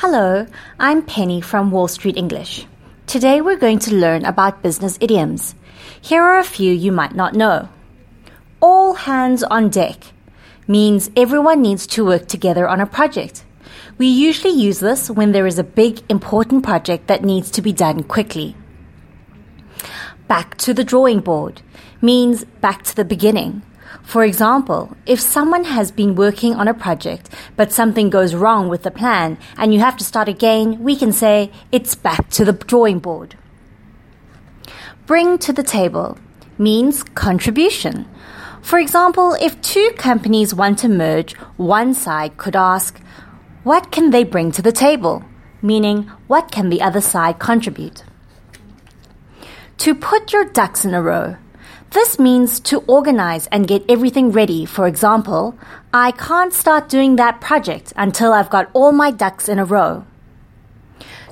Hello, I'm Penny from Wall Street English. Today we're going to learn about business idioms. Here are a few you might not know. All hands on deck means everyone needs to work together on a project. We usually use this when there is a big important project that needs to be done quickly. Back to the drawing board means back to the beginning. For example, if someone has been working on a project but something goes wrong with the plan and you have to start again, we can say it's back to the drawing board. Bring to the table means contribution. For example, if two companies want to merge, one side could ask, What can they bring to the table? Meaning, what can the other side contribute? To put your ducks in a row. This means to organize and get everything ready. For example, I can't start doing that project until I've got all my ducks in a row.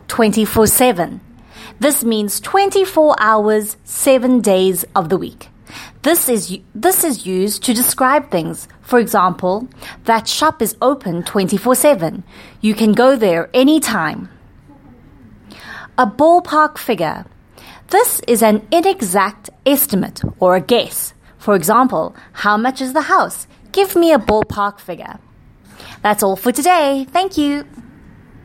24 7. This means 24 hours, 7 days of the week. This is, this is used to describe things. For example, that shop is open 24 7. You can go there anytime. A ballpark figure. This is an inexact estimate or a guess. For example, how much is the house? Give me a ballpark figure. That's all for today. Thank you.